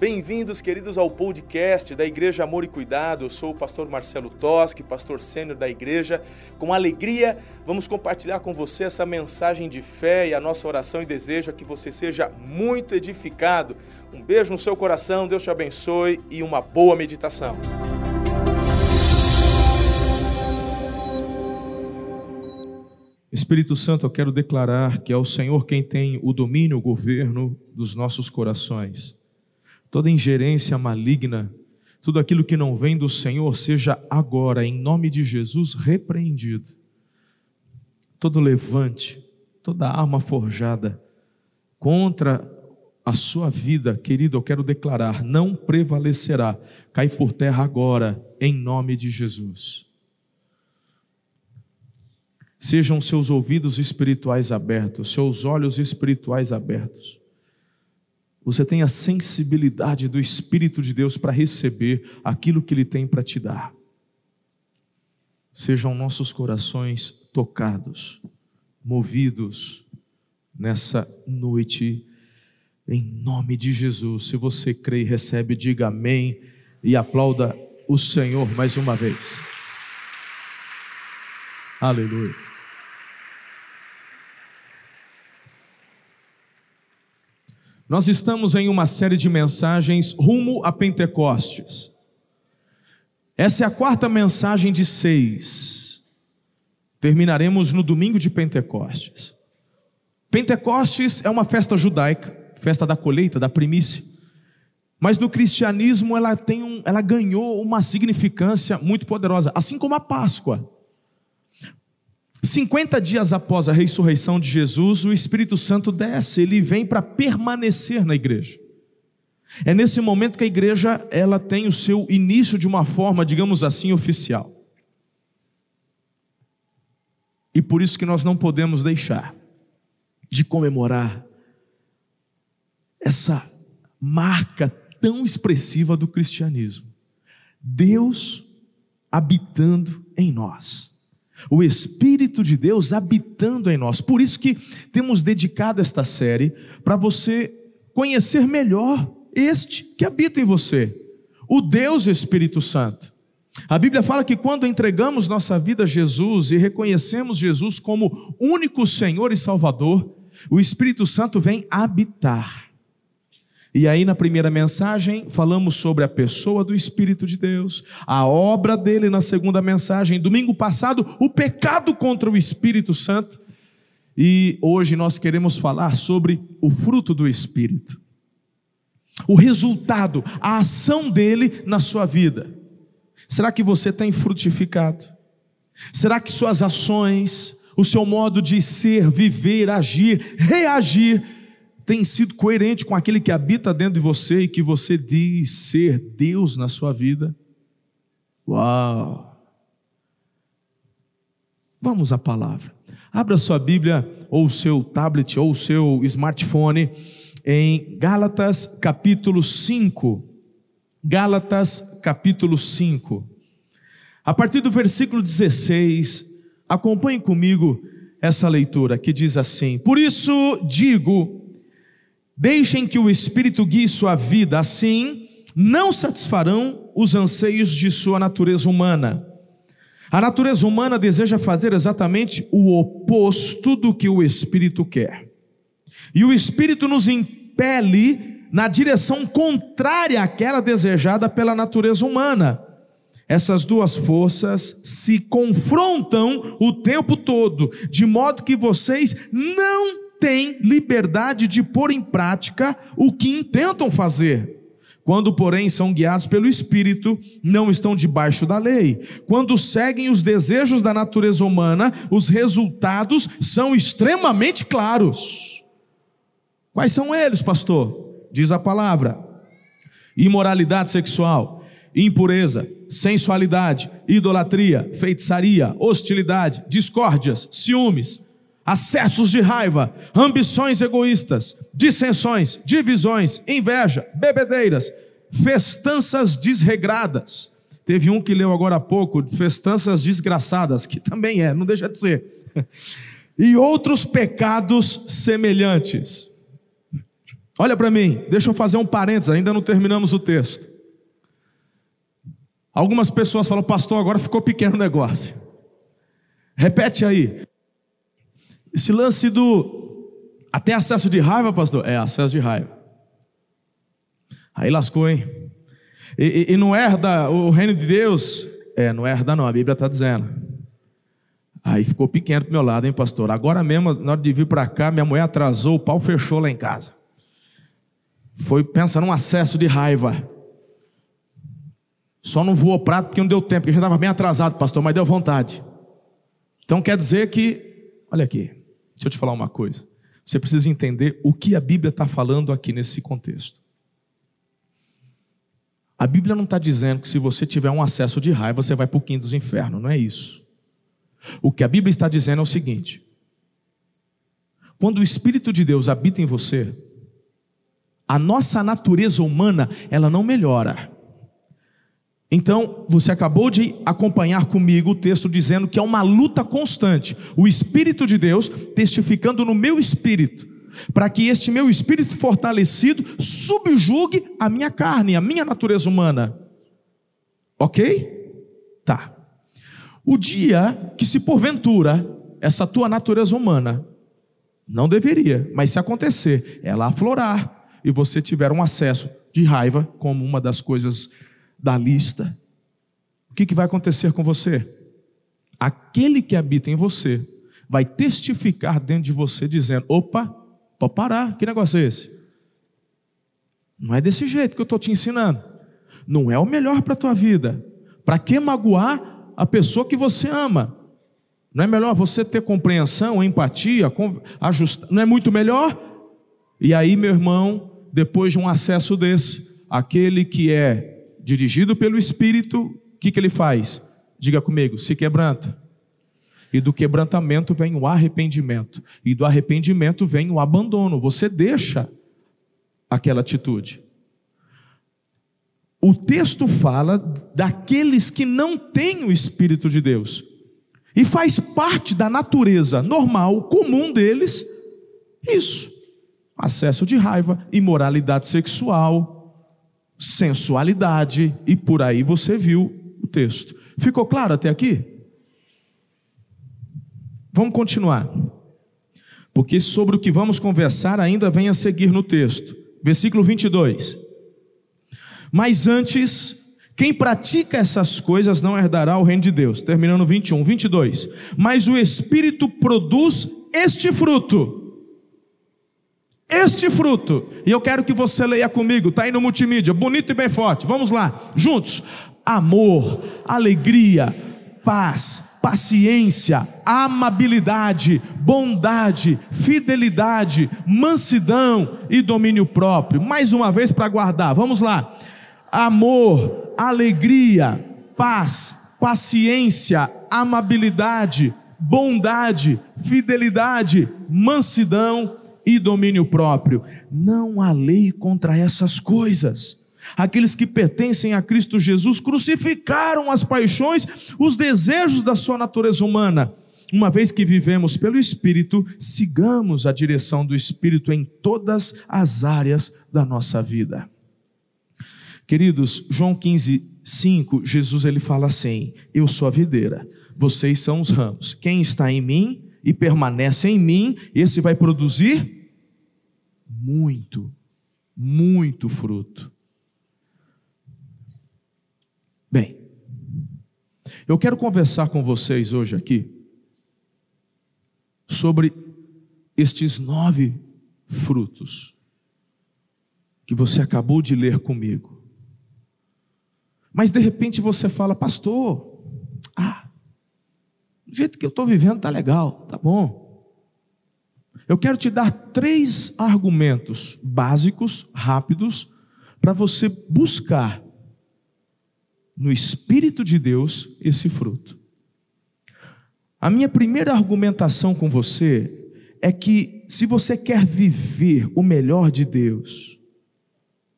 Bem-vindos, queridos, ao podcast da Igreja Amor e Cuidado. Eu sou o pastor Marcelo Toschi, pastor sênior da igreja. Com alegria, vamos compartilhar com você essa mensagem de fé e a nossa oração e desejo é que você seja muito edificado. Um beijo no seu coração, Deus te abençoe e uma boa meditação. Espírito Santo, eu quero declarar que é o Senhor quem tem o domínio, o governo dos nossos corações toda ingerência maligna, tudo aquilo que não vem do Senhor, seja agora, em nome de Jesus, repreendido. Todo levante, toda arma forjada contra a sua vida, querido, eu quero declarar, não prevalecerá. Cai por terra agora, em nome de Jesus. Sejam seus ouvidos espirituais abertos, seus olhos espirituais abertos você tem a sensibilidade do Espírito de Deus para receber aquilo que Ele tem para te dar. Sejam nossos corações tocados, movidos nessa noite, em nome de Jesus. Se você crê e recebe, diga amém e aplauda o Senhor mais uma vez. Aleluia. Nós estamos em uma série de mensagens rumo a Pentecostes. Essa é a quarta mensagem de seis. Terminaremos no domingo de Pentecostes. Pentecostes é uma festa judaica, festa da colheita, da primícia. Mas no cristianismo ela tem um, ela ganhou uma significância muito poderosa, assim como a Páscoa. 50 dias após a ressurreição de Jesus, o Espírito Santo desce, ele vem para permanecer na igreja. É nesse momento que a igreja ela tem o seu início de uma forma, digamos assim, oficial. E por isso que nós não podemos deixar de comemorar essa marca tão expressiva do cristianismo. Deus habitando em nós o Espírito de Deus habitando em nós. Por isso que temos dedicado esta série para você conhecer melhor este que habita em você, o Deus Espírito Santo. A Bíblia fala que quando entregamos nossa vida a Jesus e reconhecemos Jesus como único Senhor e Salvador, o Espírito Santo vem habitar. E aí, na primeira mensagem, falamos sobre a pessoa do Espírito de Deus, a obra dele na segunda mensagem. Domingo passado, o pecado contra o Espírito Santo. E hoje nós queremos falar sobre o fruto do Espírito. O resultado, a ação dele na sua vida. Será que você tem frutificado? Será que suas ações, o seu modo de ser, viver, agir, reagir, tem sido coerente com aquele que habita dentro de você e que você diz ser Deus na sua vida? Uau! Vamos à palavra. Abra sua Bíblia, ou seu tablet, ou seu smartphone, em Gálatas capítulo 5. Gálatas capítulo 5. A partir do versículo 16, acompanhe comigo essa leitura que diz assim: Por isso digo, Deixem que o Espírito guie sua vida, assim não satisfarão os anseios de sua natureza humana. A natureza humana deseja fazer exatamente o oposto do que o Espírito quer. E o Espírito nos impele na direção contrária àquela desejada pela natureza humana. Essas duas forças se confrontam o tempo todo, de modo que vocês não têm liberdade de pôr em prática o que intentam fazer. Quando, porém, são guiados pelo Espírito, não estão debaixo da lei. Quando seguem os desejos da natureza humana, os resultados são extremamente claros. Quais são eles, pastor? Diz a palavra: imoralidade sexual, impureza, sensualidade, idolatria, feitiçaria, hostilidade, discórdias, ciúmes acessos de raiva, ambições egoístas, dissensões, divisões, inveja, bebedeiras, festanças desregradas. Teve um que leu agora há pouco, festanças desgraçadas, que também é, não deixa de ser. E outros pecados semelhantes. Olha para mim, deixa eu fazer um parênteses, ainda não terminamos o texto. Algumas pessoas falam, pastor, agora ficou pequeno o negócio. Repete aí. Esse lance do até acesso de raiva, pastor? É, acesso de raiva. Aí lascou, hein? E, e, e não herda o reino de Deus? É, não herda não, a Bíblia está dizendo. Aí ficou pequeno pro meu lado, hein, pastor? Agora mesmo, na hora de vir para cá, minha mulher atrasou, o pau fechou lá em casa. Foi, pensa num acesso de raiva. Só não voou prato porque não deu tempo, porque já estava bem atrasado, pastor, mas deu vontade. Então quer dizer que, olha aqui, deixa eu te falar uma coisa. Você precisa entender o que a Bíblia está falando aqui nesse contexto. A Bíblia não está dizendo que se você tiver um acesso de raiva, você vai para o quinto dos infernos, não é isso. O que a Bíblia está dizendo é o seguinte: quando o Espírito de Deus habita em você, a nossa natureza humana, ela não melhora. Então, você acabou de acompanhar comigo o texto dizendo que é uma luta constante. O Espírito de Deus testificando no meu espírito, para que este meu espírito fortalecido subjugue a minha carne, a minha natureza humana. Ok? Tá. O dia que, se porventura, essa tua natureza humana, não deveria, mas se acontecer, ela aflorar, e você tiver um acesso de raiva, como uma das coisas da lista, o que, que vai acontecer com você? Aquele que habita em você vai testificar dentro de você, dizendo: opa, pode parar, que negócio é esse? Não é desse jeito que eu estou te ensinando. Não é o melhor para a tua vida. Para que magoar a pessoa que você ama? Não é melhor você ter compreensão, empatia, ajustar? Não é muito melhor? E aí, meu irmão, depois de um acesso desse, aquele que é dirigido pelo Espírito, o que, que ele faz? Diga comigo, se quebranta. E do quebrantamento vem o arrependimento. E do arrependimento vem o abandono. Você deixa aquela atitude. O texto fala daqueles que não têm o Espírito de Deus. E faz parte da natureza normal, comum deles, isso acesso de raiva, imoralidade sexual, sensualidade, e por aí você viu o texto. Ficou claro até aqui? Vamos continuar. Porque sobre o que vamos conversar ainda vem a seguir no texto. Versículo 22. Mas antes, quem pratica essas coisas não herdará o reino de Deus. Terminando 21, 22. Mas o Espírito produz este fruto este fruto, e eu quero que você leia comigo, está aí no multimídia, bonito e bem forte. Vamos lá, juntos: amor, alegria, paz, paciência, amabilidade, bondade, fidelidade, mansidão e domínio próprio. Mais uma vez para guardar, vamos lá: amor, alegria, paz, paciência, amabilidade, bondade, fidelidade, mansidão e domínio próprio. Não há lei contra essas coisas. Aqueles que pertencem a Cristo Jesus crucificaram as paixões, os desejos da sua natureza humana. Uma vez que vivemos pelo Espírito, sigamos a direção do Espírito em todas as áreas da nossa vida. Queridos, João 15, 5, Jesus ele fala assim: Eu sou a videira, vocês são os ramos. Quem está em mim e permanece em mim, esse vai produzir muito, muito fruto. Bem, eu quero conversar com vocês hoje aqui sobre estes nove frutos que você acabou de ler comigo. Mas de repente você fala, pastor, ah, do jeito que eu estou vivendo está legal, tá bom. Eu quero te dar três argumentos básicos, rápidos, para você buscar no Espírito de Deus esse fruto. A minha primeira argumentação com você é que, se você quer viver o melhor de Deus,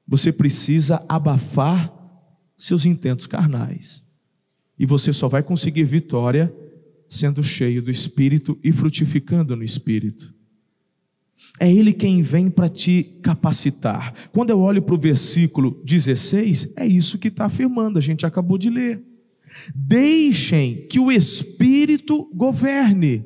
você precisa abafar seus intentos carnais. E você só vai conseguir vitória sendo cheio do Espírito e frutificando no Espírito. É Ele quem vem para te capacitar. Quando eu olho para o versículo 16, é isso que está afirmando, a gente acabou de ler. Deixem que o Espírito governe.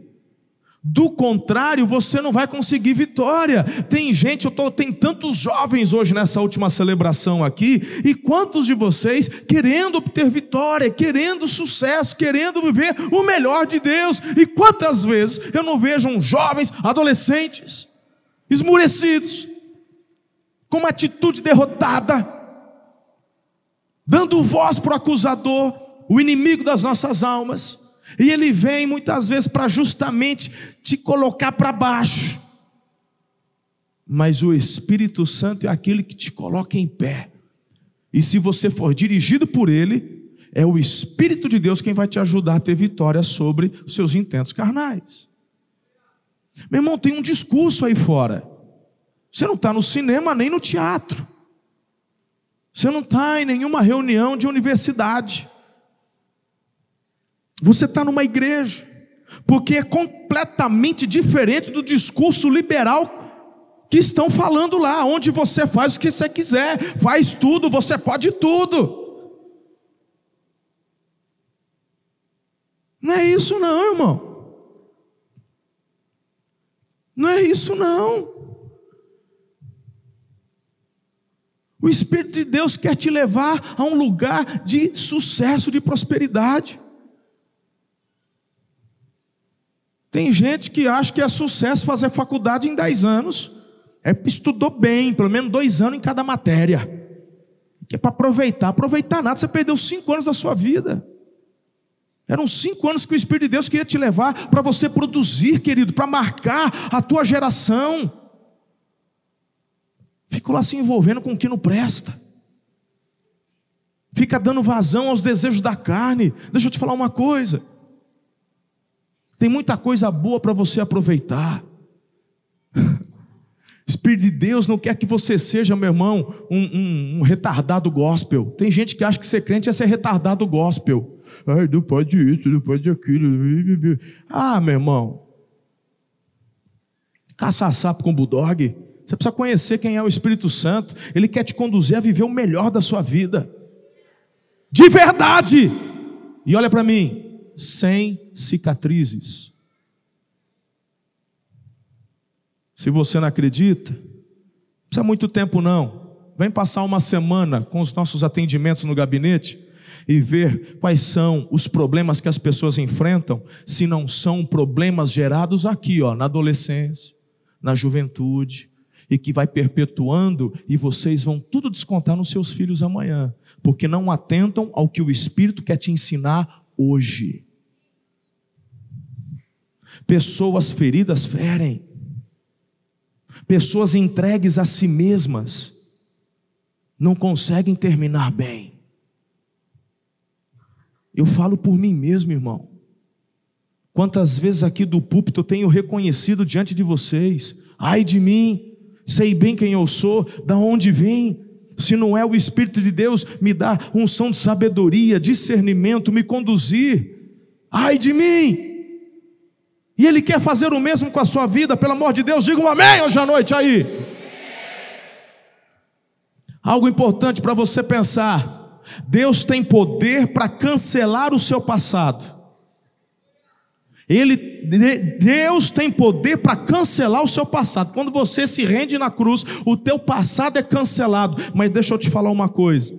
Do contrário, você não vai conseguir vitória. Tem gente, eu tô, tem tantos jovens hoje nessa última celebração aqui, e quantos de vocês querendo obter vitória, querendo sucesso, querendo viver o melhor de Deus, e quantas vezes eu não vejo jovens, adolescentes, esmurecidos, com uma atitude derrotada, dando voz para o acusador, o inimigo das nossas almas e ele vem muitas vezes para justamente te colocar para baixo. Mas o Espírito Santo é aquele que te coloca em pé. E se você for dirigido por ele, é o Espírito de Deus quem vai te ajudar a ter vitória sobre os seus intentos carnais. Meu irmão, tem um discurso aí fora. Você não está no cinema nem no teatro. Você não está em nenhuma reunião de universidade. Você está numa igreja, porque é completamente diferente do discurso liberal que estão falando lá, onde você faz o que você quiser, faz tudo, você pode tudo. Não é isso, não, irmão. Não é isso, não. O Espírito de Deus quer te levar a um lugar de sucesso, de prosperidade. Tem gente que acha que é sucesso fazer faculdade em 10 anos. É, estudou bem, pelo menos dois anos em cada matéria. Que é para aproveitar. Aproveitar nada, você perdeu cinco anos da sua vida. Eram cinco anos que o Espírito de Deus queria te levar para você produzir, querido, para marcar a tua geração. Ficou lá se envolvendo com o que não presta. Fica dando vazão aos desejos da carne. Deixa eu te falar uma coisa. Tem muita coisa boa para você aproveitar. Espírito de Deus não quer que você seja, meu irmão, um, um, um, retardado gospel. Tem gente que acha que ser crente é ser retardado gospel. Ai, não pode isso, não pode aquilo. Ah, meu irmão. Caça sapo com bulldog. Você precisa conhecer quem é o Espírito Santo. Ele quer te conduzir a viver o melhor da sua vida. De verdade. E olha para mim, sem cicatrizes. Se você não acredita, não precisa muito tempo não. Vem passar uma semana com os nossos atendimentos no gabinete e ver quais são os problemas que as pessoas enfrentam, se não são problemas gerados aqui, ó, na adolescência, na juventude, e que vai perpetuando e vocês vão tudo descontar nos seus filhos amanhã, porque não atentam ao que o Espírito quer te ensinar hoje. Pessoas feridas ferem. Pessoas entregues a si mesmas não conseguem terminar bem. Eu falo por mim mesmo, irmão. Quantas vezes aqui do púlpito eu tenho reconhecido diante de vocês, ai de mim, sei bem quem eu sou, da onde vim. Se não é o Espírito de Deus me dá unção de sabedoria, discernimento, me conduzir, ai de mim. E Ele quer fazer o mesmo com a sua vida, pelo amor de Deus, diga um amém hoje à noite aí. Algo importante para você pensar: Deus tem poder para cancelar o seu passado. Ele, Deus tem poder para cancelar o seu passado. Quando você se rende na cruz, o teu passado é cancelado. Mas deixa eu te falar uma coisa: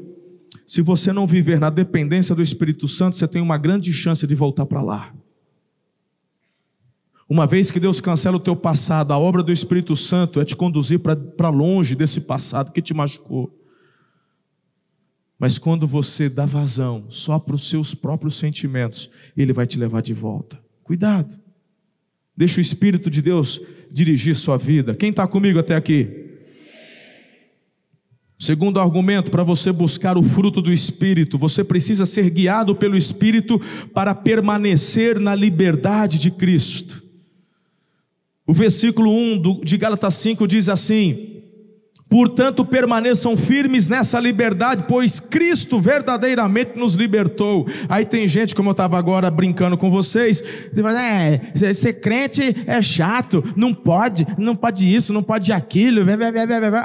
se você não viver na dependência do Espírito Santo, você tem uma grande chance de voltar para lá. Uma vez que Deus cancela o teu passado, a obra do Espírito Santo é te conduzir para longe desse passado que te machucou. Mas quando você dá vazão só para os seus próprios sentimentos, Ele vai te levar de volta. Cuidado. Deixa o Espírito de Deus dirigir sua vida. Quem está comigo até aqui? Segundo argumento, para você buscar o fruto do Espírito, você precisa ser guiado pelo Espírito para permanecer na liberdade de Cristo. O versículo 1 de Gálatas 5 diz assim: Portanto, permaneçam firmes nessa liberdade, pois Cristo verdadeiramente nos libertou. Aí tem gente, como eu estava agora brincando com vocês, é, ser crente é chato, não pode, não pode isso, não pode aquilo.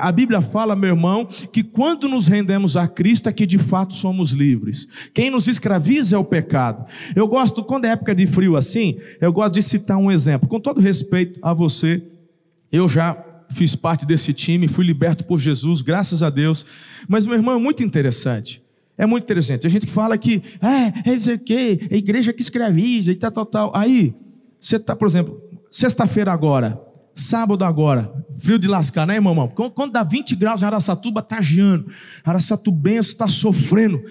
A Bíblia fala, meu irmão, que quando nos rendemos a Cristo é que de fato somos livres. Quem nos escraviza é o pecado. Eu gosto, quando é época de frio assim, eu gosto de citar um exemplo. Com todo respeito a você, eu já fiz parte desse time, fui liberto por Jesus, graças a Deus. Mas, meu irmão, é muito interessante. É muito interessante. A gente fala que, ah, é isso aqui, é a igreja que escraviza e tal, tal, tal. Aí, você está, por exemplo, sexta-feira agora, sábado agora, frio de lascar, né, irmão? Quando dá 20 graus em Araçatuba, está geando. Araçatubense está sofrendo,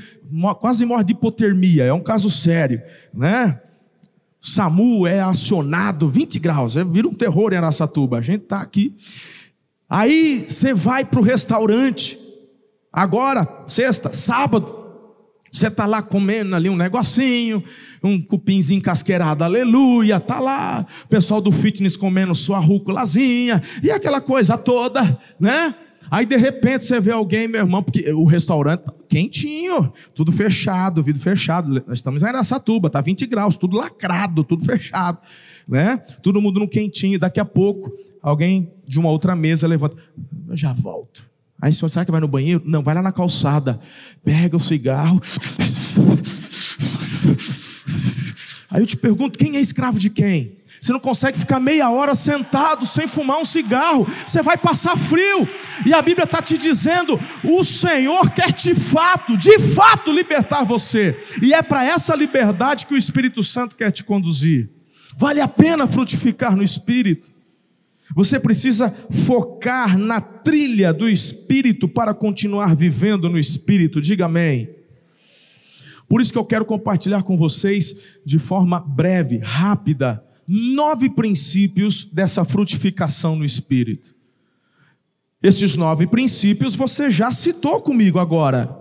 quase morre de hipotermia, é um caso sério, né? SAMU é acionado, 20 graus, é, vira um terror em Araçatuba. A gente está aqui. Aí você vai para o restaurante, agora, sexta, sábado, você está lá comendo ali um negocinho, um cupinzinho casqueirado, aleluia, tá lá, o pessoal do fitness comendo sua rúculazinha, e aquela coisa toda, né? Aí de repente você vê alguém, meu irmão, porque o restaurante tá quentinho, tudo fechado, vidro fechado. Nós estamos em Araçatuba, tá 20 graus, tudo lacrado, tudo fechado, né? Todo mundo no quentinho. Daqui a pouco alguém de uma outra mesa levanta, eu já volto. Aí senhor, será que vai no banheiro? Não, vai lá na calçada, pega o cigarro. Aí eu te pergunto, quem é escravo de quem? Você não consegue ficar meia hora sentado sem fumar um cigarro. Você vai passar frio. E a Bíblia está te dizendo: o Senhor quer de fato, de fato, libertar você. E é para essa liberdade que o Espírito Santo quer te conduzir. Vale a pena frutificar no Espírito. Você precisa focar na trilha do Espírito para continuar vivendo no Espírito. Diga amém. Por isso que eu quero compartilhar com vocês de forma breve, rápida, nove princípios dessa frutificação no Espírito. Esses nove princípios você já citou comigo agora.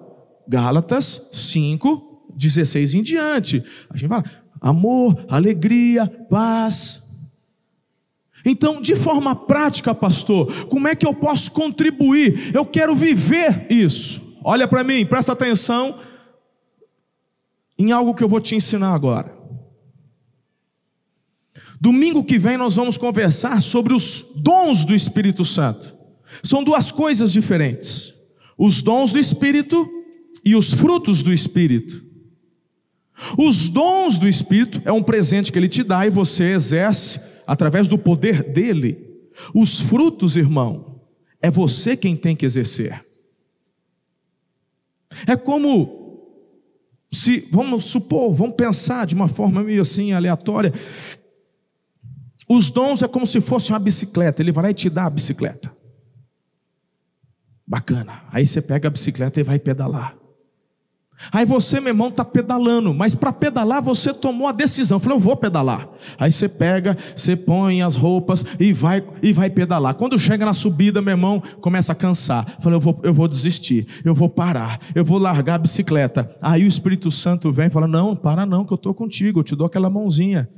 Gálatas 5, 16 em diante. A gente fala amor, alegria, paz. Então, de forma prática, pastor, como é que eu posso contribuir? Eu quero viver isso. Olha para mim, presta atenção em algo que eu vou te ensinar agora. Domingo que vem nós vamos conversar sobre os dons do Espírito Santo. São duas coisas diferentes: os dons do Espírito e os frutos do Espírito. Os dons do Espírito é um presente que ele te dá e você exerce através do poder dele. Os frutos, irmão, é você quem tem que exercer. É como se, vamos supor, vamos pensar de uma forma meio assim aleatória, os dons é como se fosse uma bicicleta, ele vai lá e te dá a bicicleta. Bacana. Aí você pega a bicicleta e vai pedalar. Aí você, meu irmão, está pedalando, mas para pedalar você tomou a decisão. Falou, eu vou pedalar. Aí você pega, você põe as roupas e vai e vai pedalar. Quando chega na subida, meu irmão, começa a cansar. Falou, eu vou, eu vou desistir, eu vou parar, eu vou largar a bicicleta. Aí o Espírito Santo vem e fala: Não, para não, que eu estou contigo, eu te dou aquela mãozinha.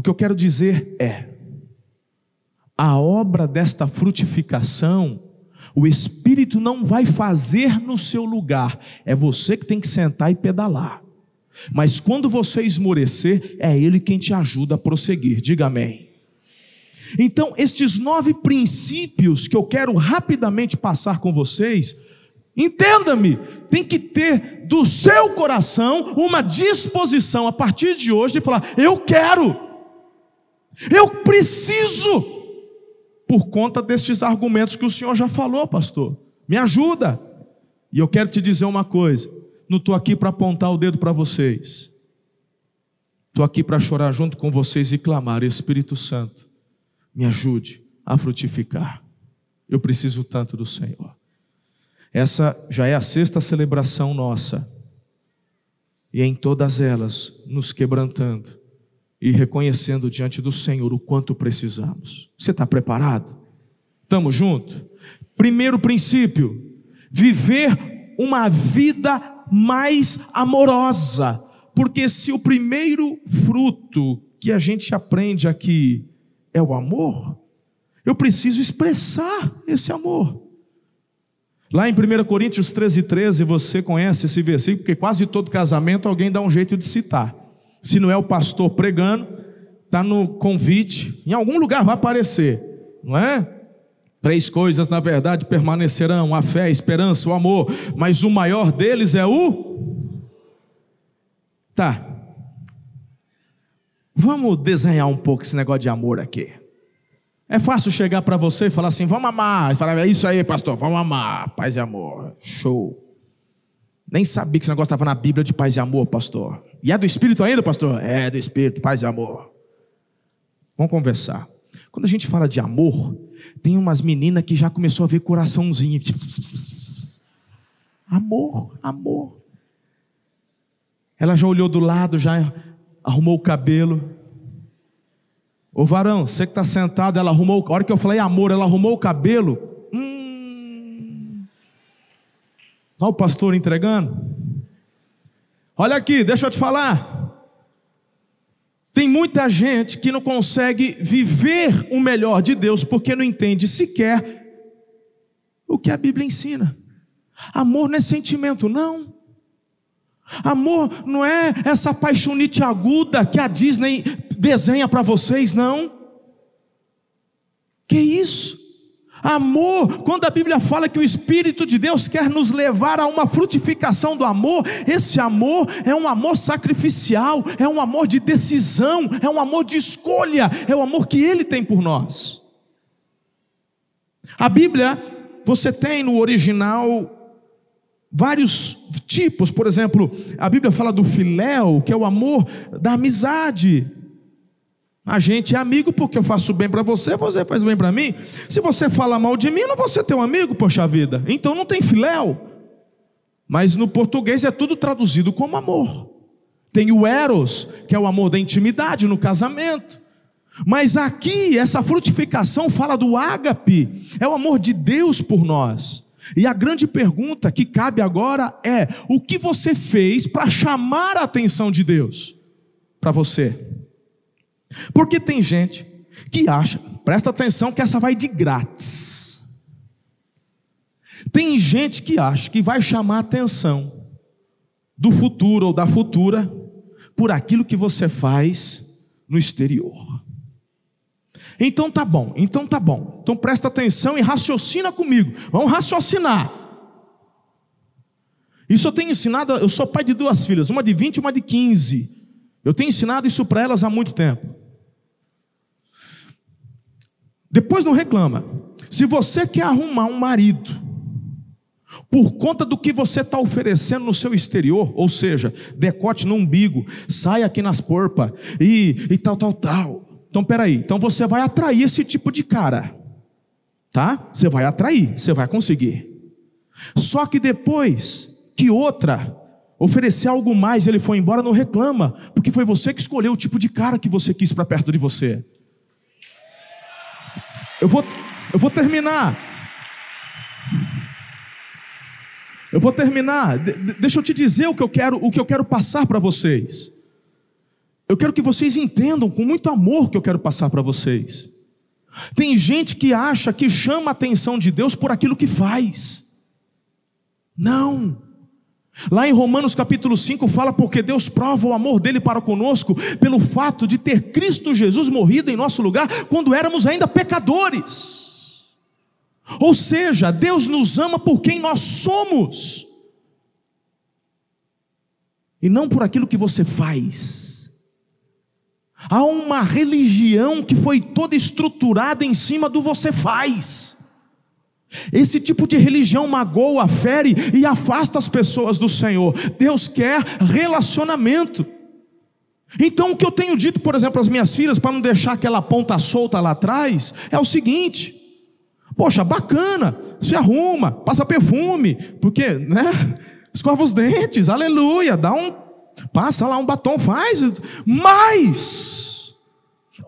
O que eu quero dizer é: a obra desta frutificação, o Espírito não vai fazer no seu lugar, é você que tem que sentar e pedalar. Mas quando você esmorecer, é Ele quem te ajuda a prosseguir. Diga amém. Então, estes nove princípios que eu quero rapidamente passar com vocês, entenda-me, tem que ter do seu coração uma disposição a partir de hoje de falar: eu quero. Eu preciso, por conta destes argumentos que o senhor já falou, pastor. Me ajuda. E eu quero te dizer uma coisa: não estou aqui para apontar o dedo para vocês. Estou aqui para chorar junto com vocês e clamar: Espírito Santo, me ajude a frutificar. Eu preciso tanto do Senhor. Essa já é a sexta celebração nossa, e em todas elas, nos quebrantando, e reconhecendo diante do Senhor o quanto precisamos. Você está preparado? Estamos juntos? Primeiro princípio: viver uma vida mais amorosa. Porque se o primeiro fruto que a gente aprende aqui é o amor, Eu preciso expressar esse amor. Lá em 1 Coríntios 13, 13, você conhece esse versículo, porque quase todo casamento alguém dá um jeito de citar. Se não é o pastor pregando, está no convite, em algum lugar vai aparecer, não é? Três coisas, na verdade, permanecerão: a fé, a esperança, o amor, mas o maior deles é o. Tá. Vamos desenhar um pouco esse negócio de amor aqui. É fácil chegar para você e falar assim: vamos amar. Você fala, é isso aí, pastor, vamos amar. Paz e amor. Show. Nem sabia que esse negócio estava na Bíblia de paz e amor, pastor. E é do Espírito ainda, pastor? É do Espírito, paz e amor. Vamos conversar. Quando a gente fala de amor, tem umas meninas que já começou a ver coraçãozinho. Amor, amor. Ela já olhou do lado, já arrumou o cabelo. Ô varão, você que está sentado, ela arrumou. A hora que eu falei amor, ela arrumou o cabelo. Hum. Olha o pastor entregando. Olha aqui, deixa eu te falar. Tem muita gente que não consegue viver o melhor de Deus porque não entende sequer o que a Bíblia ensina. Amor não é sentimento, não. Amor não é essa paixonite aguda que a Disney desenha para vocês, não. Que isso? Amor, quando a Bíblia fala que o Espírito de Deus quer nos levar a uma frutificação do amor, esse amor é um amor sacrificial, é um amor de decisão, é um amor de escolha, é o amor que Ele tem por nós. A Bíblia, você tem no original vários tipos, por exemplo, a Bíblia fala do filéu, que é o amor da amizade. A gente é amigo porque eu faço bem para você, você faz bem para mim. Se você fala mal de mim, não vou ser teu amigo, poxa vida. Então não tem filéu. Mas no português é tudo traduzido como amor. Tem o eros, que é o amor da intimidade no casamento. Mas aqui, essa frutificação fala do ágape, é o amor de Deus por nós. E a grande pergunta que cabe agora é: o que você fez para chamar a atenção de Deus para você? Porque tem gente que acha, presta atenção que essa vai de grátis. Tem gente que acha que vai chamar a atenção do futuro ou da futura por aquilo que você faz no exterior. Então tá bom, então tá bom. Então presta atenção e raciocina comigo. Vamos raciocinar. Isso eu tenho ensinado, eu sou pai de duas filhas, uma de 20 e uma de 15. Eu tenho ensinado isso para elas há muito tempo. Depois não reclama. Se você quer arrumar um marido, por conta do que você está oferecendo no seu exterior, ou seja, decote no umbigo, sai aqui nas porpas e, e tal, tal, tal. Então, peraí, então você vai atrair esse tipo de cara, tá? Você vai atrair, você vai conseguir. Só que depois que outra oferecer algo mais, ele foi embora, não reclama, porque foi você que escolheu o tipo de cara que você quis para perto de você. Eu vou, eu vou terminar. Eu vou terminar. De, deixa eu te dizer o que eu quero, o que eu quero passar para vocês. Eu quero que vocês entendam com muito amor que eu quero passar para vocês. Tem gente que acha que chama a atenção de Deus por aquilo que faz. Não. Lá em Romanos capítulo 5 fala porque Deus prova o amor dele para conosco pelo fato de ter Cristo Jesus morrido em nosso lugar quando éramos ainda pecadores. Ou seja, Deus nos ama por quem nós somos e não por aquilo que você faz. Há uma religião que foi toda estruturada em cima do você faz. Esse tipo de religião magoa, fere e afasta as pessoas do Senhor. Deus quer relacionamento. Então, o que eu tenho dito, por exemplo, às minhas filhas, para não deixar aquela ponta solta lá atrás, é o seguinte: poxa, bacana, se arruma, passa perfume, porque, né? Escova os dentes, aleluia, dá um, passa lá um batom, faz, mas,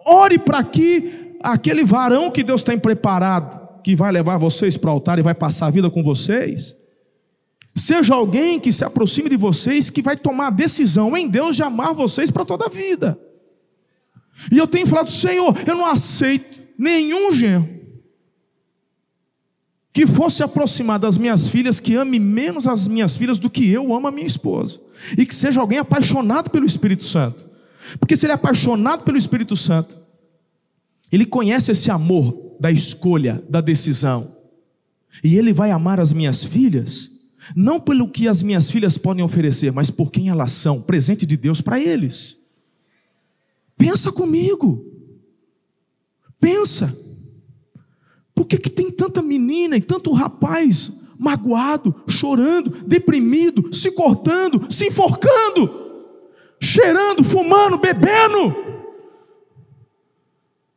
ore para que aquele varão que Deus tem preparado, que vai levar vocês para o altar e vai passar a vida com vocês. Seja alguém que se aproxime de vocês, que vai tomar a decisão em Deus de amar vocês para toda a vida. E eu tenho falado, Senhor, eu não aceito nenhum genro que fosse aproximar das minhas filhas, que ame menos as minhas filhas do que eu amo a minha esposa, e que seja alguém apaixonado pelo Espírito Santo, porque se ele é apaixonado pelo Espírito Santo, ele conhece esse amor da escolha, da decisão, e ele vai amar as minhas filhas, não pelo que as minhas filhas podem oferecer, mas por quem elas são, presente de Deus para eles. Pensa comigo, pensa. Por que, que tem tanta menina e tanto rapaz magoado, chorando, deprimido, se cortando, se enforcando, cheirando, fumando, bebendo?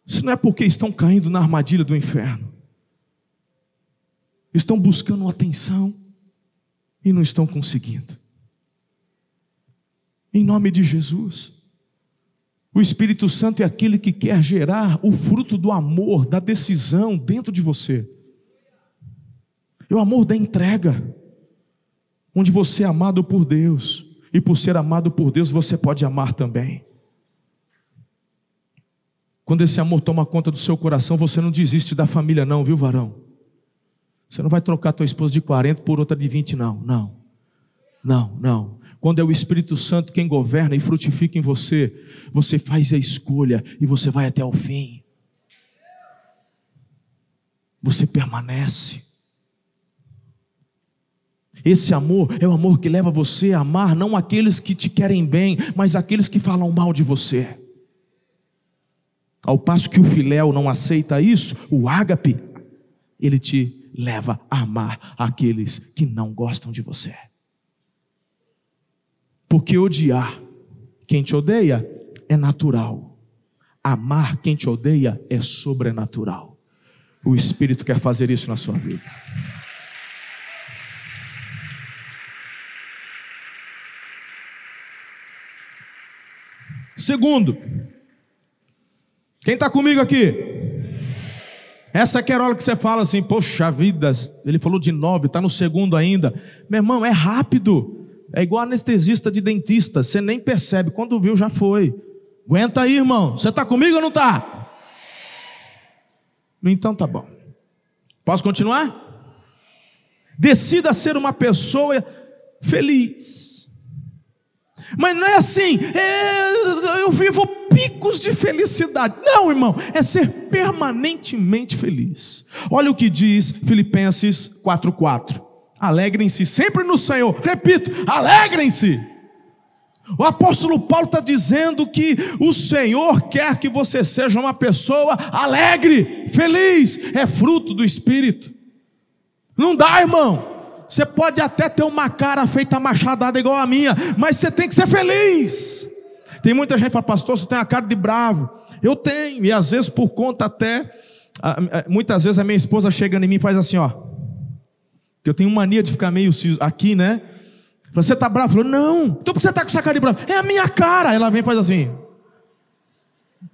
Isso não é porque estão caindo na armadilha do inferno, estão buscando atenção e não estão conseguindo. Em nome de Jesus. O Espírito Santo é aquele que quer gerar o fruto do amor, da decisão dentro de você. É o amor da entrega, onde você é amado por Deus, e por ser amado por Deus, você pode amar também. Quando esse amor toma conta do seu coração, você não desiste da família, não, viu, varão? Você não vai trocar tua esposa de 40 por outra de 20, não. Não. Não, não. Quando é o Espírito Santo quem governa e frutifica em você, você faz a escolha e você vai até o fim. Você permanece. Esse amor é o amor que leva você a amar não aqueles que te querem bem, mas aqueles que falam mal de você. Ao passo que o filéu não aceita isso, o ágape, ele te leva a amar aqueles que não gostam de você. Porque odiar quem te odeia é natural. Amar quem te odeia é sobrenatural. O Espírito quer fazer isso na sua vida. Segundo, quem está comigo aqui? Essa querola que você fala assim, poxa vida, ele falou de nove, está no segundo ainda. Meu irmão, é rápido. É igual anestesista de dentista, você nem percebe, quando viu já foi. Aguenta aí, irmão. Você está comigo ou não está? Então tá bom. Posso continuar? Decida ser uma pessoa feliz. Mas não é assim, é, eu vivo picos de felicidade. Não, irmão, é ser permanentemente feliz. Olha o que diz Filipenses 4:4. Alegrem-se sempre no Senhor. Repito, alegrem-se. O apóstolo Paulo está dizendo que o Senhor quer que você seja uma pessoa alegre, feliz, é fruto do Espírito. Não dá, irmão. Você pode até ter uma cara feita machadada igual a minha, mas você tem que ser feliz. Tem muita gente que fala, pastor, você tem a cara de bravo. Eu tenho, e às vezes por conta até, muitas vezes a minha esposa chega em mim e faz assim, ó. Que eu tenho mania de ficar meio aqui, né? Você está bravo? Falou, não. Então por que você está com essa cara de bravo? É a minha cara. Ela vem e faz assim.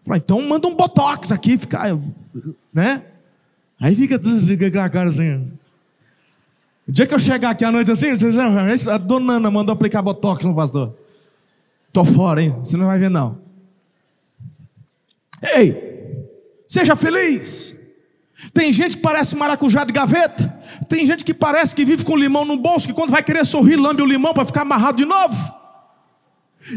Fala, então manda um botox aqui, fica, né? Aí fica, fica aquela cara assim. O dia que eu chegar aqui à noite assim, a dona Ana mandou aplicar botox no pastor. Tô fora, hein? Você não vai ver, não. Ei, seja feliz. Tem gente que parece maracujá de gaveta. Tem gente que parece que vive com limão no bolso, que quando vai querer sorrir, lambe o limão para ficar amarrado de novo.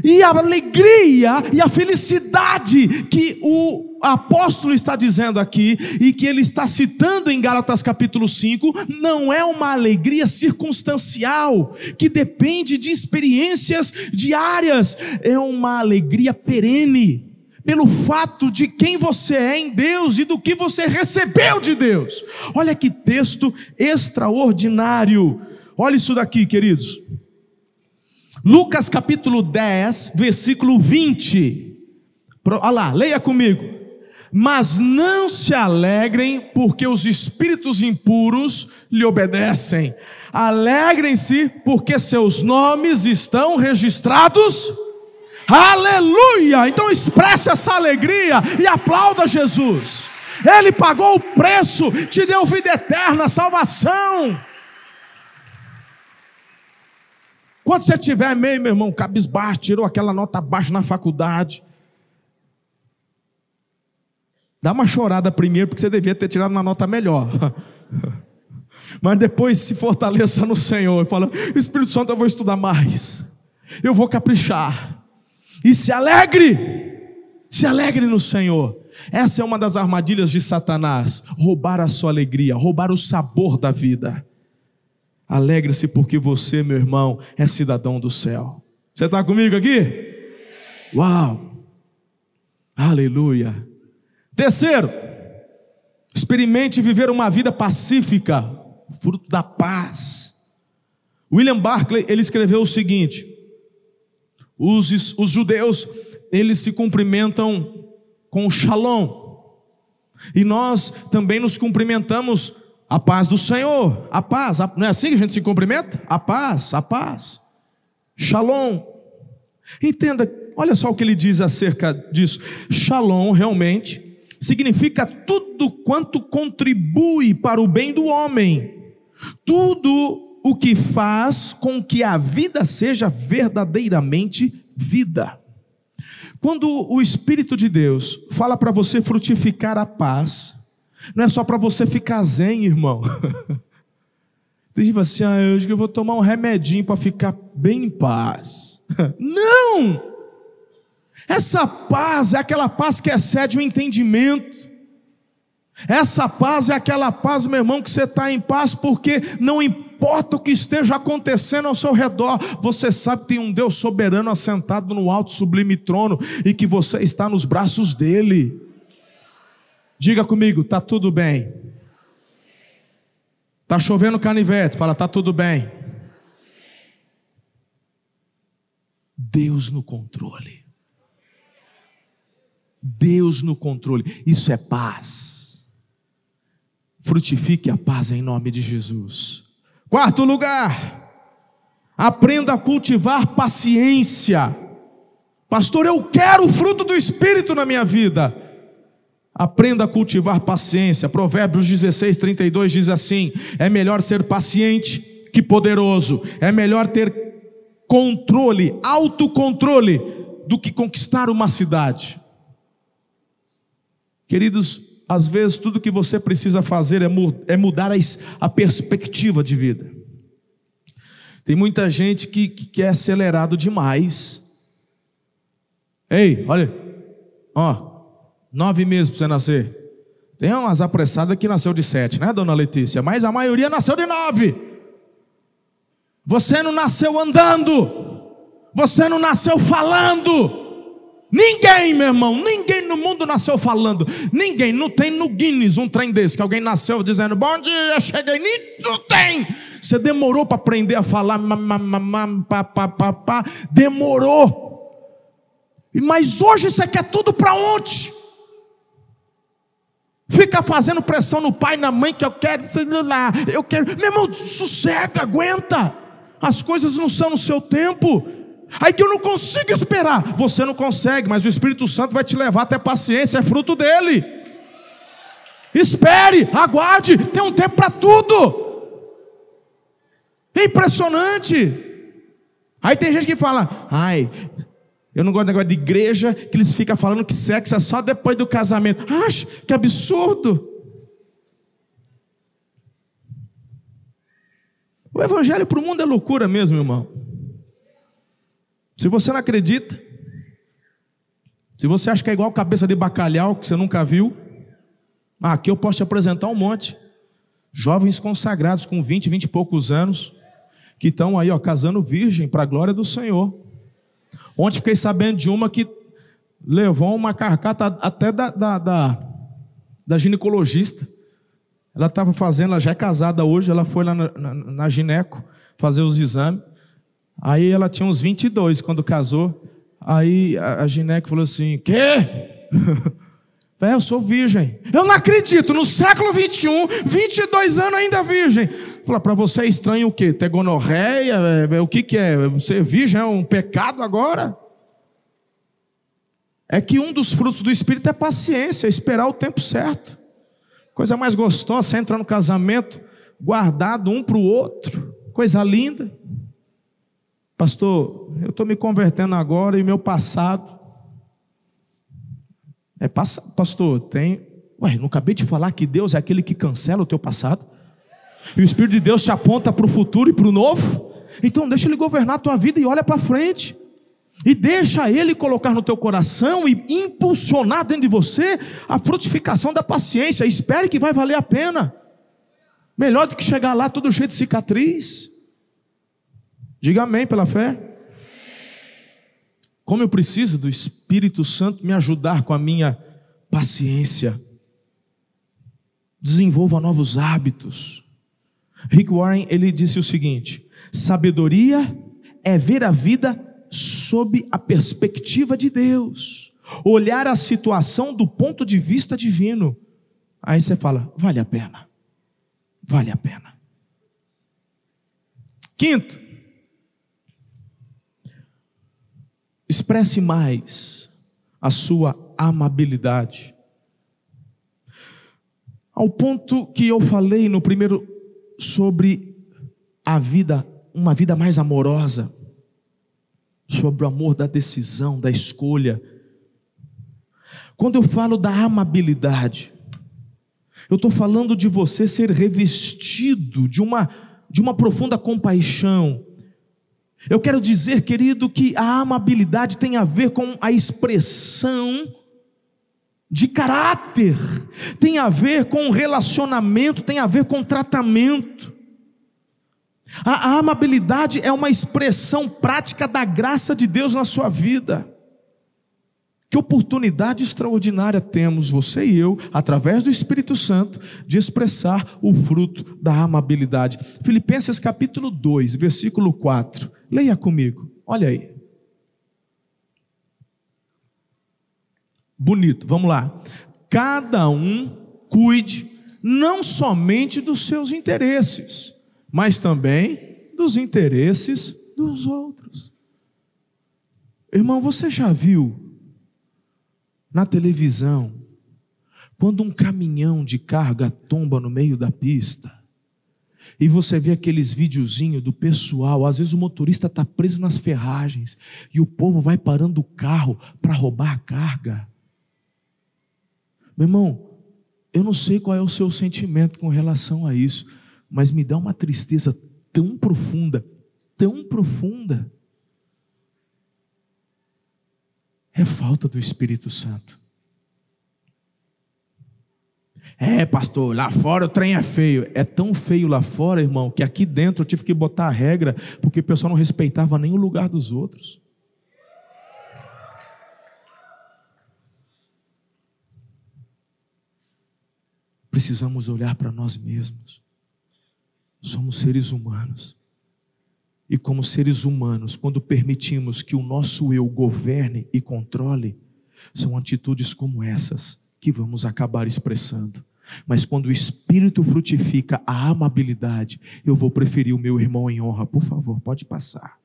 E a alegria e a felicidade que o apóstolo está dizendo aqui, e que ele está citando em Gálatas capítulo 5, não é uma alegria circunstancial, que depende de experiências diárias, é uma alegria perene, pelo fato de quem você é em Deus e do que você recebeu de Deus. Olha que texto extraordinário. Olha isso daqui, queridos. Lucas capítulo 10, versículo 20. Olha lá, leia comigo. Mas não se alegrem, porque os espíritos impuros lhe obedecem. Alegrem-se, porque seus nomes estão registrados. Aleluia! Então expresse essa alegria e aplauda Jesus. Ele pagou o preço, te deu vida eterna, salvação. Quando você tiver meio, meu irmão, cabisbaixo, tirou aquela nota baixa na faculdade. Dá uma chorada primeiro, porque você devia ter tirado uma nota melhor. Mas depois se fortaleça no Senhor e fala: Espírito Santo, eu vou estudar mais. Eu vou caprichar. E se alegre. Se alegre no Senhor. Essa é uma das armadilhas de Satanás: roubar a sua alegria, roubar o sabor da vida. Alegre-se porque você, meu irmão, é cidadão do céu. Você está comigo aqui? Uau! Aleluia. Terceiro, experimente viver uma vida pacífica, fruto da paz. William Barclay, ele escreveu o seguinte: os, os judeus, eles se cumprimentam com o shalom. E nós também nos cumprimentamos a paz do Senhor, a paz, a, não é assim que a gente se cumprimenta? A paz, a paz. Shalom. Entenda, olha só o que ele diz acerca disso. Shalom realmente significa tudo quanto contribui para o bem do homem, tudo o que faz com que a vida seja verdadeiramente vida. Quando o Espírito de Deus fala para você frutificar a paz, não é só para você ficar zen, irmão. Tem gente assim, ah, que eu vou tomar um remedinho para ficar bem em paz. Não! Essa paz é aquela paz que excede o entendimento. Essa paz é aquela paz, meu irmão, que você está em paz porque não importa o que esteja acontecendo ao seu redor, você sabe que tem um Deus soberano assentado no alto sublime trono e que você está nos braços dele. Diga comigo, está tudo bem. Está chovendo canivete, fala, está tudo bem. Deus no controle. Deus no controle. Isso é paz. Frutifique a paz em nome de Jesus. Quarto lugar, aprenda a cultivar paciência. Pastor, eu quero o fruto do Espírito na minha vida. Aprenda a cultivar paciência. Provérbios 16, 32 diz assim: é melhor ser paciente que poderoso, é melhor ter controle, autocontrole, do que conquistar uma cidade. Queridos, às vezes tudo que você precisa fazer é, é mudar a, perspectiva de vida. Tem muita gente que, que é acelerado demais. Ei, olha, ó, nove meses para você nascer. Tem umas apressadas que nasceu de sete, né, dona Letícia? Mas a maioria nasceu de nove. Você não nasceu andando, você não nasceu falando. Ninguém, meu irmão, ninguém no mundo nasceu falando. Ninguém, não tem no Guinness um trem desse que alguém nasceu dizendo: Bom dia, cheguei. Não tem. Você demorou para aprender a falar, pá, pá, pá, pá. demorou. Mas hoje você quer tudo para ontem. Fica fazendo pressão no pai na mãe que eu quero lá, eu quero. Meu irmão, sossega, aguenta. As coisas não são no seu tempo. Aí que eu não consigo esperar. Você não consegue, mas o Espírito Santo vai te levar até paciência, é fruto dele. Espere, aguarde, tem um tempo para tudo. É impressionante. Aí tem gente que fala: ai, eu não gosto de negócio de igreja, que eles ficam falando que sexo é só depois do casamento. Acho que absurdo. O evangelho para o mundo é loucura mesmo, irmão. Se você não acredita, se você acha que é igual cabeça de bacalhau que você nunca viu, ah, aqui eu posso te apresentar um monte. Jovens consagrados com 20, 20 e poucos anos, que estão aí, ó, casando virgem para a glória do Senhor. Ontem fiquei sabendo de uma que levou uma carcata até da, da, da, da ginecologista. Ela estava fazendo, ela já é casada hoje, ela foi lá na, na, na gineco fazer os exames. Aí ela tinha uns 22 quando casou. Aí a, a falou assim: Quê? É, eu sou virgem. Eu não acredito, no século 21, 22 anos ainda virgem. Fala, para você é estranho o quê? Ter gonorreia? É, é, o que, que é? Ser virgem é um pecado agora? É que um dos frutos do Espírito é paciência, é esperar o tempo certo. Coisa mais gostosa, você entra no casamento, guardado um para o outro. Coisa linda. Pastor, eu estou me convertendo agora e meu passado. É pastor, tem. Ué, não acabei de falar que Deus é aquele que cancela o teu passado? E o Espírito de Deus te aponta para o futuro e para o novo. Então deixa ele governar a tua vida e olha para frente. E deixa ele colocar no teu coração e impulsionar dentro de você a frutificação da paciência. Espere que vai valer a pena. Melhor do que chegar lá todo cheio de cicatriz. Diga amém pela fé. Como eu preciso do Espírito Santo me ajudar com a minha paciência. Desenvolva novos hábitos. Rick Warren, ele disse o seguinte: sabedoria é ver a vida sob a perspectiva de Deus, olhar a situação do ponto de vista divino. Aí você fala, vale a pena, vale a pena. Quinto, expresse mais a sua amabilidade. Ao ponto que eu falei no primeiro sobre a vida, uma vida mais amorosa, sobre o amor da decisão, da escolha. Quando eu falo da amabilidade, eu estou falando de você ser revestido de uma, de uma profunda compaixão. Eu quero dizer, querido, que a amabilidade tem a ver com a expressão de caráter, tem a ver com relacionamento, tem a ver com tratamento. A, a, amabilidade é uma expressão prática da graça de Deus na sua vida. Que oportunidade extraordinária temos, você e eu, através do Espírito Santo, de expressar o fruto da amabilidade. Filipenses capítulo 2, versículo 4. Leia comigo, olha aí. Bonito, vamos lá. Cada um cuide não somente dos seus interesses, mas também dos interesses dos outros. Irmão, você já viu na televisão quando um caminhão de carga tomba no meio da pista? E você vê aqueles videozinhos do pessoal, às vezes o motorista está preso nas ferragens e o povo vai parando o carro para roubar a carga. Meu irmão, eu não sei qual é o seu sentimento com relação a isso, mas me dá uma tristeza tão profunda, tão profunda. É falta do Espírito Santo. É, pastor, lá fora o trem é feio. É tão feio lá fora, irmão, que aqui dentro eu tive que botar a regra, porque o pessoal não respeitava nem o lugar dos outros. precisamos olhar para nós mesmos. Somos seres humanos. E como seres humanos, quando permitimos que o nosso eu governe e controle, são atitudes como essas que vamos acabar expressando. Mas quando o Espírito frutifica a amabilidade, eu vou preferir o meu irmão em honra. Por favor, pode passar.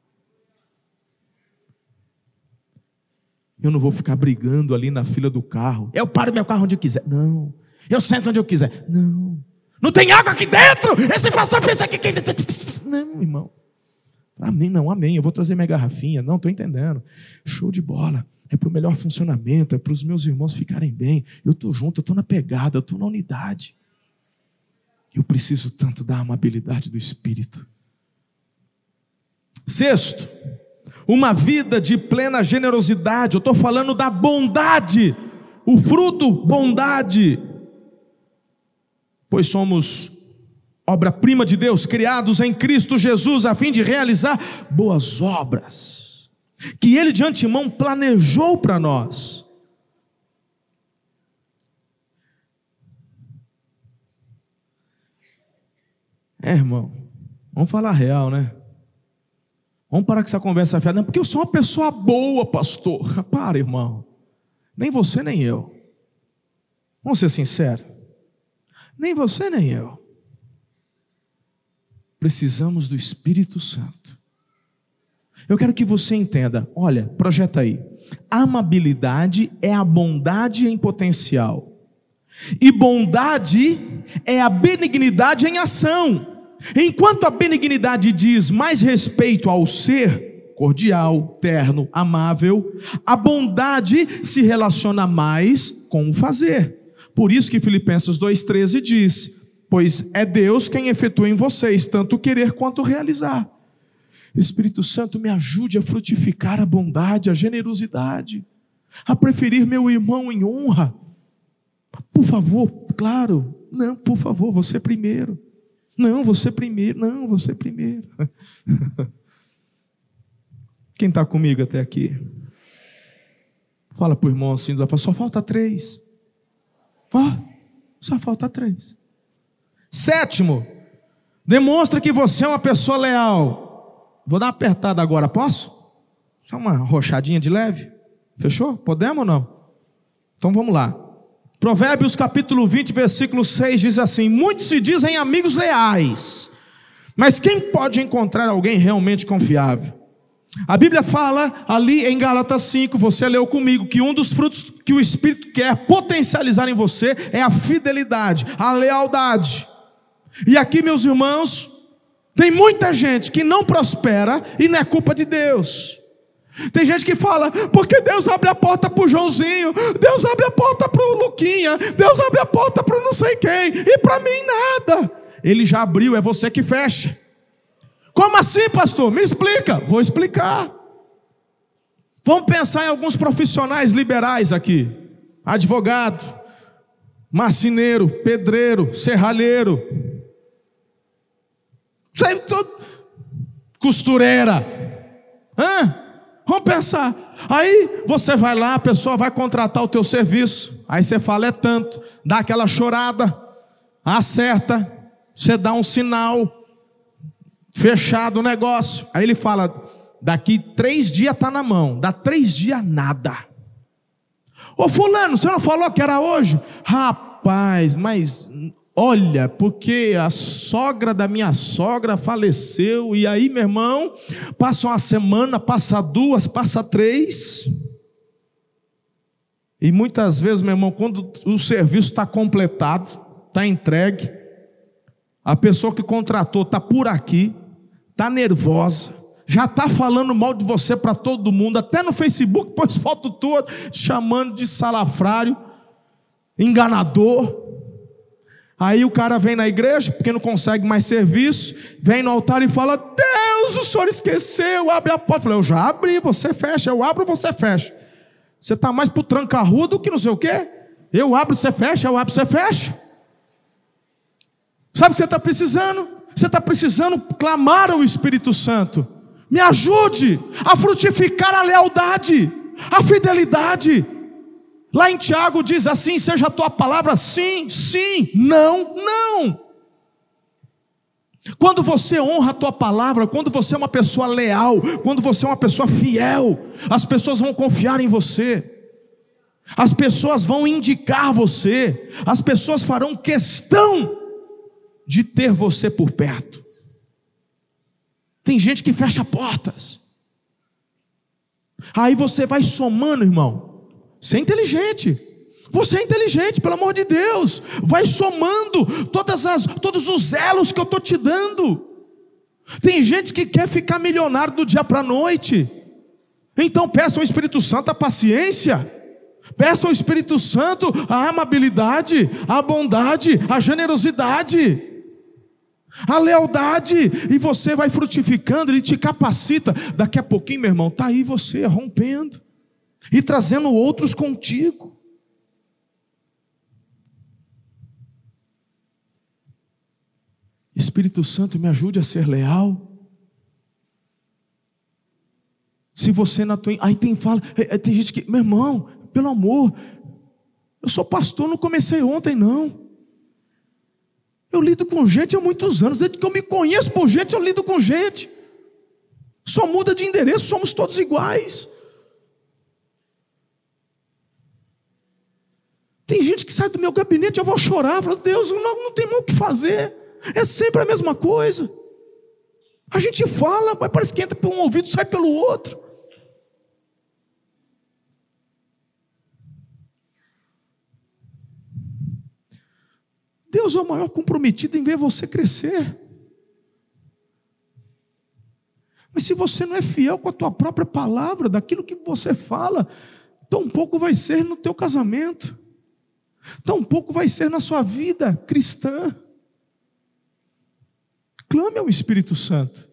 Eu não vou ficar brigando ali na fila do carro. Eu paro meu carro onde eu quiser. Não. Eu sento onde eu quiser. Não. Não tem água aqui dentro? Esse pastor pensa que. Não, irmão. Amém, não, amém. Eu vou trazer minha garrafinha. Não, estou entendendo. Show de bola. É para o melhor funcionamento, é para os meus irmãos ficarem bem. Eu estou junto, eu estou na pegada, eu estou na unidade. Eu preciso tanto da amabilidade do Espírito. Sexto, uma vida de plena generosidade. Eu estou falando da bondade. O fruto, bondade pois somos obra-prima de Deus, criados em Cristo Jesus, a fim de realizar boas obras, que Ele de antemão planejou para nós. É, irmão, vamos falar real, né? Vamos parar com essa conversa fiada. Não, porque eu sou uma pessoa boa, pastor. Para, irmão. Nem você, nem eu. Vamos ser sinceros. Nem você, nem eu. Precisamos do Espírito Santo. Eu quero que você entenda, olha, projeta aí. Amabilidade é a bondade em potencial. E bondade é a benignidade em ação. Enquanto a benignidade diz mais respeito ao ser, cordial, terno, amável, a bondade se relaciona mais com o fazer. Por isso que Filipenses 2,13 diz: pois é Deus quem efetua em vocês tanto querer quanto realizar. Espírito Santo, me ajude a frutificar a bondade, a generosidade, a preferir meu irmão em honra. Por favor, claro, não, por favor, você primeiro. Não, você primeiro, não, você primeiro. Quem está comigo até aqui? Fala para o irmão assim, só falta três. Ó, só falta três. Sétimo, demonstra que você é uma pessoa leal. Vou dar uma apertada agora, posso? Só uma rochadinha de leve? Fechou? Podemos ou não? Então vamos lá. Provérbios capítulo 20, versículo 6 diz assim: Muitos se dizem amigos leais, mas quem pode encontrar alguém realmente confiável? A Bíblia fala ali em Gálatas 5, você leu comigo, que um dos frutos que o Espírito quer potencializar em você é a fidelidade, a lealdade. E aqui, meus irmãos, tem muita gente que não prospera e não é culpa de Deus. Tem gente que fala, porque Deus abre a porta para o Joãozinho, Deus abre a porta para o Luquinha, Deus abre a porta para não sei quem, e para mim nada. Ele já abriu, é você que fecha. Como assim, pastor? Me explica. Vou explicar. Vamos pensar em alguns profissionais liberais aqui: advogado, marceneiro, pedreiro, serralheiro, costureira. Hã? Vamos pensar. Aí você vai lá, a pessoa vai contratar o teu serviço. Aí você fala é tanto, dá aquela chorada, acerta, você dá um sinal, fechado o negócio. Aí ele fala: daqui três dias está na mão, dá três dias nada. Ô fulano, você não falou que era hoje? Rapaz, mas olha, porque a sogra da minha sogra faleceu, e aí, meu irmão, passa uma semana, passa duas, passa três. E muitas vezes, meu irmão, quando o serviço está completado, está entregue, a pessoa que contratou está por aqui, está nervosa, já está falando mal de você para todo mundo, até no Facebook pôs foto tua, chamando de salafrário, enganador. Aí o cara vem na igreja, porque não consegue mais serviço, vem no altar e fala: Deus, o senhor esqueceu, abre a porta. Eu falei: Eu já abri, você fecha, eu abro, você fecha. Você está mais para o tranca-rua do que não sei o quê. Eu abro, você fecha, eu abro, você fecha. Sabe o que você está precisando? Você está precisando clamar ao Espírito Santo. Me ajude a frutificar a lealdade, a fidelidade. Lá em Tiago diz assim: seja a tua palavra sim, sim, não, não. Quando você honra a tua palavra, quando você é uma pessoa leal, quando você é uma pessoa fiel, as pessoas vão confiar em você. As pessoas vão indicar você, as pessoas farão questão de ter você por perto. Tem gente que fecha portas. Aí você vai somando, irmão. Você é inteligente. Você é inteligente, pelo amor de Deus. Vai somando todas as, todos os elos que eu estou te dando. Tem gente que quer ficar milionário do dia para a noite. Então peça ao Espírito Santo a paciência. Peça ao Espírito Santo a amabilidade, a bondade, a generosidade a lealdade, e você vai frutificando, ele te capacita. Daqui a pouquinho, meu irmão, está aí você rompendo e trazendo outros contigo. Espírito Santo, me ajude a ser leal. Se você na tua. Aí tem fala, é, é, tem gente que, meu irmão, pelo amor, eu sou pastor, não comecei ontem, não. Eu lido com gente há muitos anos, desde que eu me conheço por gente, eu lido com gente. Só muda de endereço, somos todos iguais. Tem gente que sai do meu gabinete, eu vou chorar, falo, Deus, não, não tem mais o que fazer. É sempre a mesma coisa. A gente fala, mas parece que entra por um ouvido e sai pelo outro. Deus é o maior comprometido em ver você crescer. Mas se você não é fiel com a tua própria palavra, daquilo que você fala, tão pouco vai ser no teu casamento, tão pouco vai ser na sua vida cristã. Clame ao Espírito Santo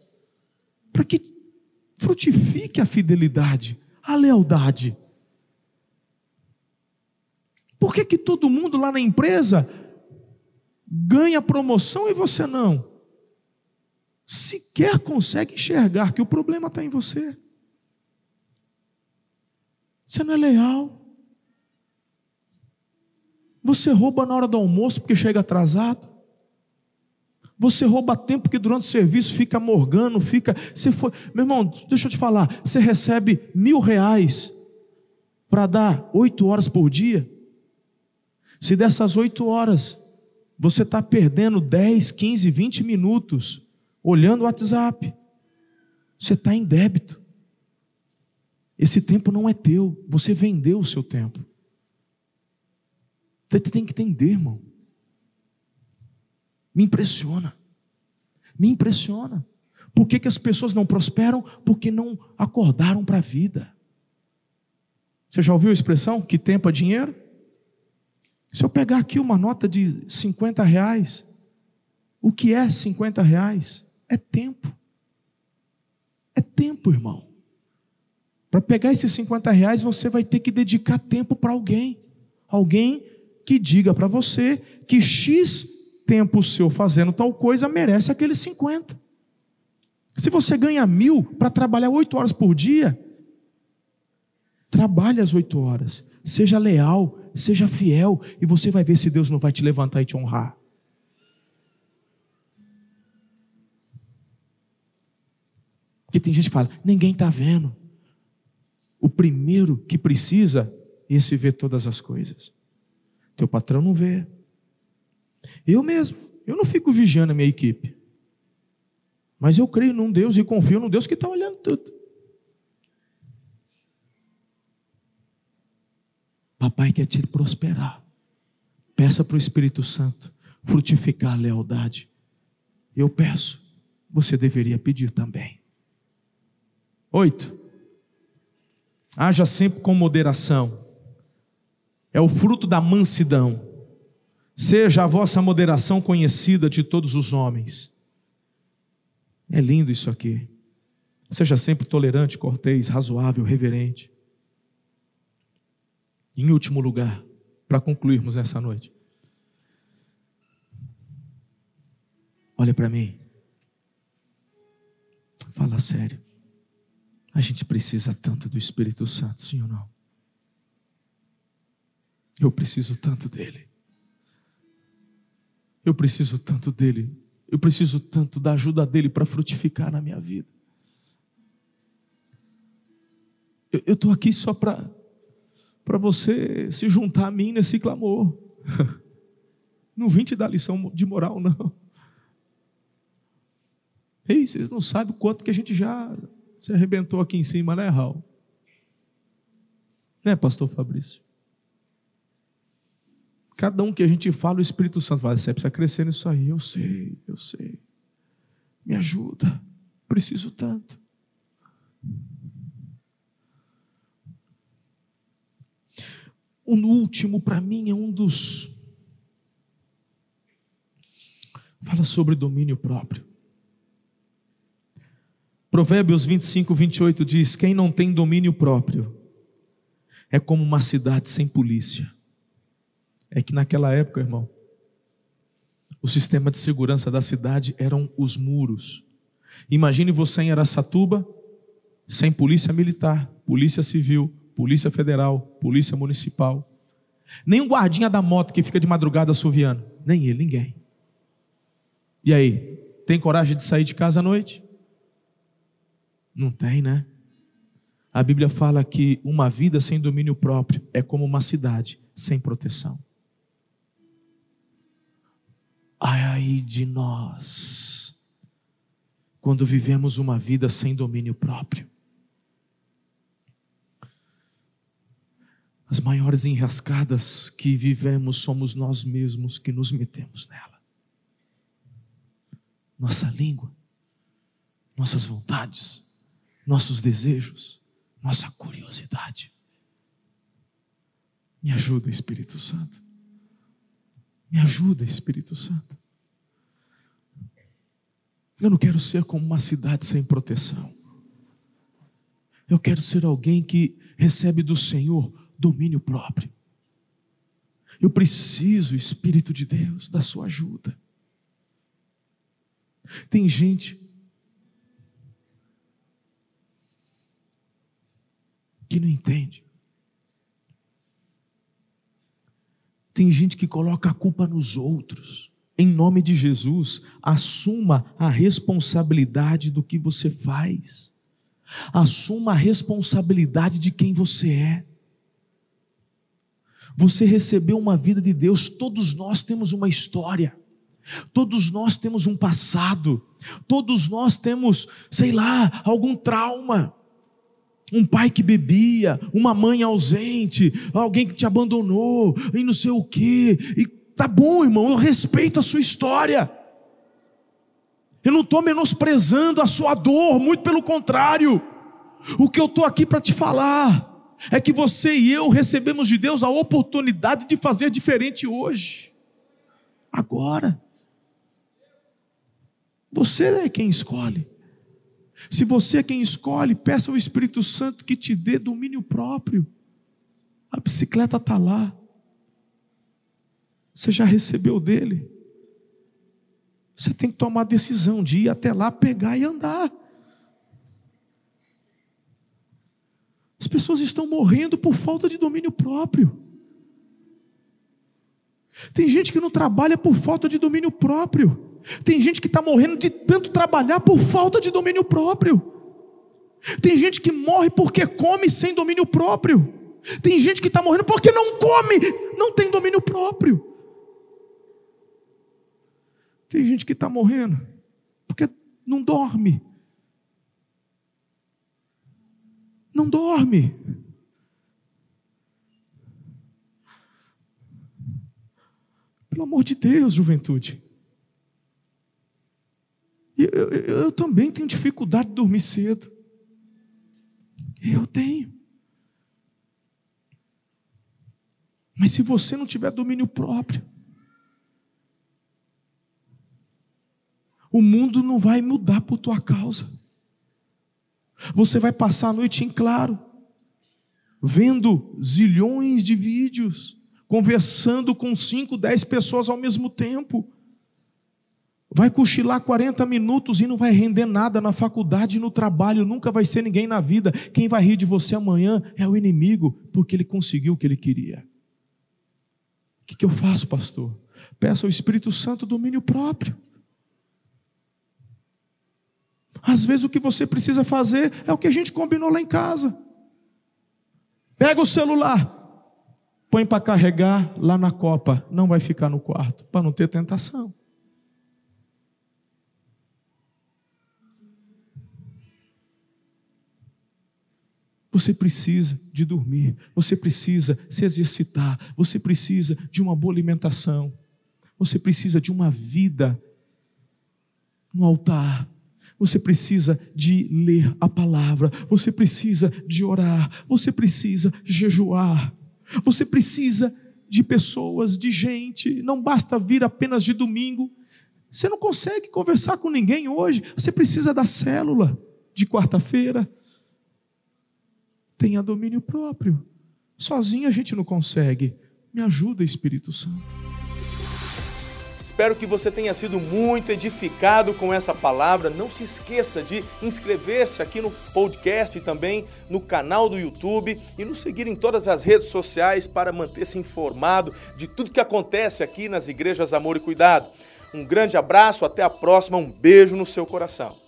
para que frutifique a fidelidade, a lealdade. Por que, que todo mundo lá na empresa ganha promoção e você não? Sequer consegue enxergar que o problema está em você. Você não é leal. Você rouba na hora do almoço porque chega atrasado. Você rouba tempo porque durante o serviço fica morgando, fica. Você foi, meu irmão, deixa eu te falar. Você recebe mil reais para dar oito horas por dia. Se dessas oito horas você está perdendo 10, 15, 20 minutos olhando o WhatsApp, você está em débito. Esse tempo não é teu, você vendeu o seu tempo. Você tem que entender, irmão. Me impressiona. Me impressiona. Por que, que as pessoas não prosperam? Porque não acordaram para a vida. Você já ouviu a expressão que tempo é dinheiro? Se eu pegar aqui uma nota de 50 reais, o que é 50 reais? É tempo. É tempo, irmão. Para pegar esses 50 reais, você vai ter que dedicar tempo para alguém. Alguém que diga para você que X tempo seu fazendo tal coisa merece aqueles 50. Se você ganha mil para trabalhar oito horas por dia, trabalhe as oito horas, seja leal, seja fiel, e você vai ver se Deus não vai te levantar e te honrar. Porque tem gente que fala, ninguém está vendo. O primeiro que precisa, esse vê todas as coisas. Teu patrão não vê, eu mesmo, eu não fico vigiando a minha equipe. Mas eu creio num Deus e confio num Deus que está olhando tudo. Papai quer te prosperar. Peça para o Espírito Santo frutificar a lealdade. Eu peço, você deveria pedir também. Oito. Haja sempre com moderação. É o fruto da mansidão. Seja a vossa moderação conhecida de todos os homens. É lindo isso aqui. Seja sempre tolerante, cortês, razoável, reverente. Em último lugar, para concluirmos essa noite. Olha para mim. Fala sério. A gente precisa tanto do Espírito Santo, sim ou não? Eu preciso tanto dele. Eu preciso tanto dele. Eu preciso tanto da ajuda dele para frutificar na minha vida. Eu estou aqui só para para você se juntar a mim nesse clamor. Não vim te dar lição de moral, não. Ei, vocês não sabem o quanto que a gente já se arrebentou aqui em cima, né, Raul? Né, pastor Fabrício? Cada um que a gente fala, o Espírito Santo fala, você precisa crescer nisso aí. Eu sei, eu sei. Me ajuda. Preciso tanto. O último, para mim, é um dos. Fala sobre domínio próprio. Provérbios 25, 28 diz: Quem não tem domínio próprio é como uma cidade sem polícia é que naquela época, irmão, o sistema de segurança da cidade eram os muros. Imagine você em Aracatuba, sem polícia militar, polícia civil, polícia federal, polícia municipal. Nem o guardinha da moto que fica de madrugada assoviando. Nem ele, ninguém. E aí, tem coragem de sair de casa à noite? Não tem, né? A Bíblia fala que uma vida sem domínio próprio é como uma cidade sem proteção. Ai de nós, quando vivemos uma vida sem domínio próprio. As maiores enrascadas que vivemos somos nós mesmos que nos metemos nela. Nossa língua, nossas vontades, nossos desejos, nossa curiosidade. Me ajuda, Espírito Santo. Me ajuda, Espírito Santo. Eu não quero ser como uma cidade sem proteção. Eu quero ser alguém que recebe do Senhor domínio próprio. Eu preciso, Espírito de Deus, da sua ajuda. Tem gente que não entende. Tem gente que coloca a culpa nos outros. Em nome de Jesus, assuma a responsabilidade do que você faz. Assuma a responsabilidade de quem você é. Você recebeu uma vida de Deus, todos nós temos uma história. Todos nós temos um passado. Todos nós temos, sei lá, algum trauma um pai que bebia, uma mãe ausente, alguém que te abandonou, e não sei o quê. E tá bom, irmão, eu respeito a sua história. Eu não estou menosprezando a sua dor, muito pelo contrário. O que eu estou aqui para te falar é que você e eu recebemos de Deus a oportunidade de fazer diferente hoje, agora. Você é quem escolhe. Se você é quem escolhe, peça ao Espírito Santo que te dê domínio próprio. A bicicleta está lá. Você já recebeu dele. Você tem que tomar a decisão de ir até lá, pegar e andar. As pessoas estão morrendo por falta de domínio próprio. Tem gente que não trabalha por falta de domínio próprio. Tem gente que está morrendo de tanto trabalhar por falta de domínio próprio. Tem gente que morre porque come sem domínio próprio. Tem gente que está morrendo porque não come, não tem domínio próprio. Tem gente que está morrendo porque não dorme. Não dorme. Pelo amor de Deus, juventude. Eu, eu, eu também tenho dificuldade de dormir cedo. Eu tenho. Mas se você não tiver domínio próprio, o mundo não vai mudar por tua causa. Você vai passar a noite em claro, vendo zilhões de vídeos, conversando com cinco, dez pessoas ao mesmo tempo. Vai cochilar 40 minutos e não vai render nada na faculdade no trabalho, nunca vai ser ninguém na vida. Quem vai rir de você amanhã é o inimigo, porque ele conseguiu o que ele queria. O que, que eu faço, pastor? Peça ao Espírito Santo domínio próprio. Às vezes o que você precisa fazer é o que a gente combinou lá em casa. Pega o celular, põe para carregar lá na copa, não vai ficar no quarto, para não ter tentação. Você precisa de dormir, você precisa se exercitar, você precisa de uma boa alimentação, você precisa de uma vida no altar, você precisa de ler a palavra, você precisa de orar, você precisa jejuar, você precisa de pessoas, de gente, não basta vir apenas de domingo. Você não consegue conversar com ninguém hoje, você precisa da célula de quarta-feira, tenha domínio próprio. Sozinho a gente não consegue. Me ajuda, Espírito Santo. Espero que você tenha sido muito edificado com essa palavra. Não se esqueça de inscrever-se aqui no podcast e também no canal do YouTube e nos seguir em todas as redes sociais para manter-se informado de tudo que acontece aqui nas igrejas Amor e Cuidado. Um grande abraço, até a próxima, um beijo no seu coração.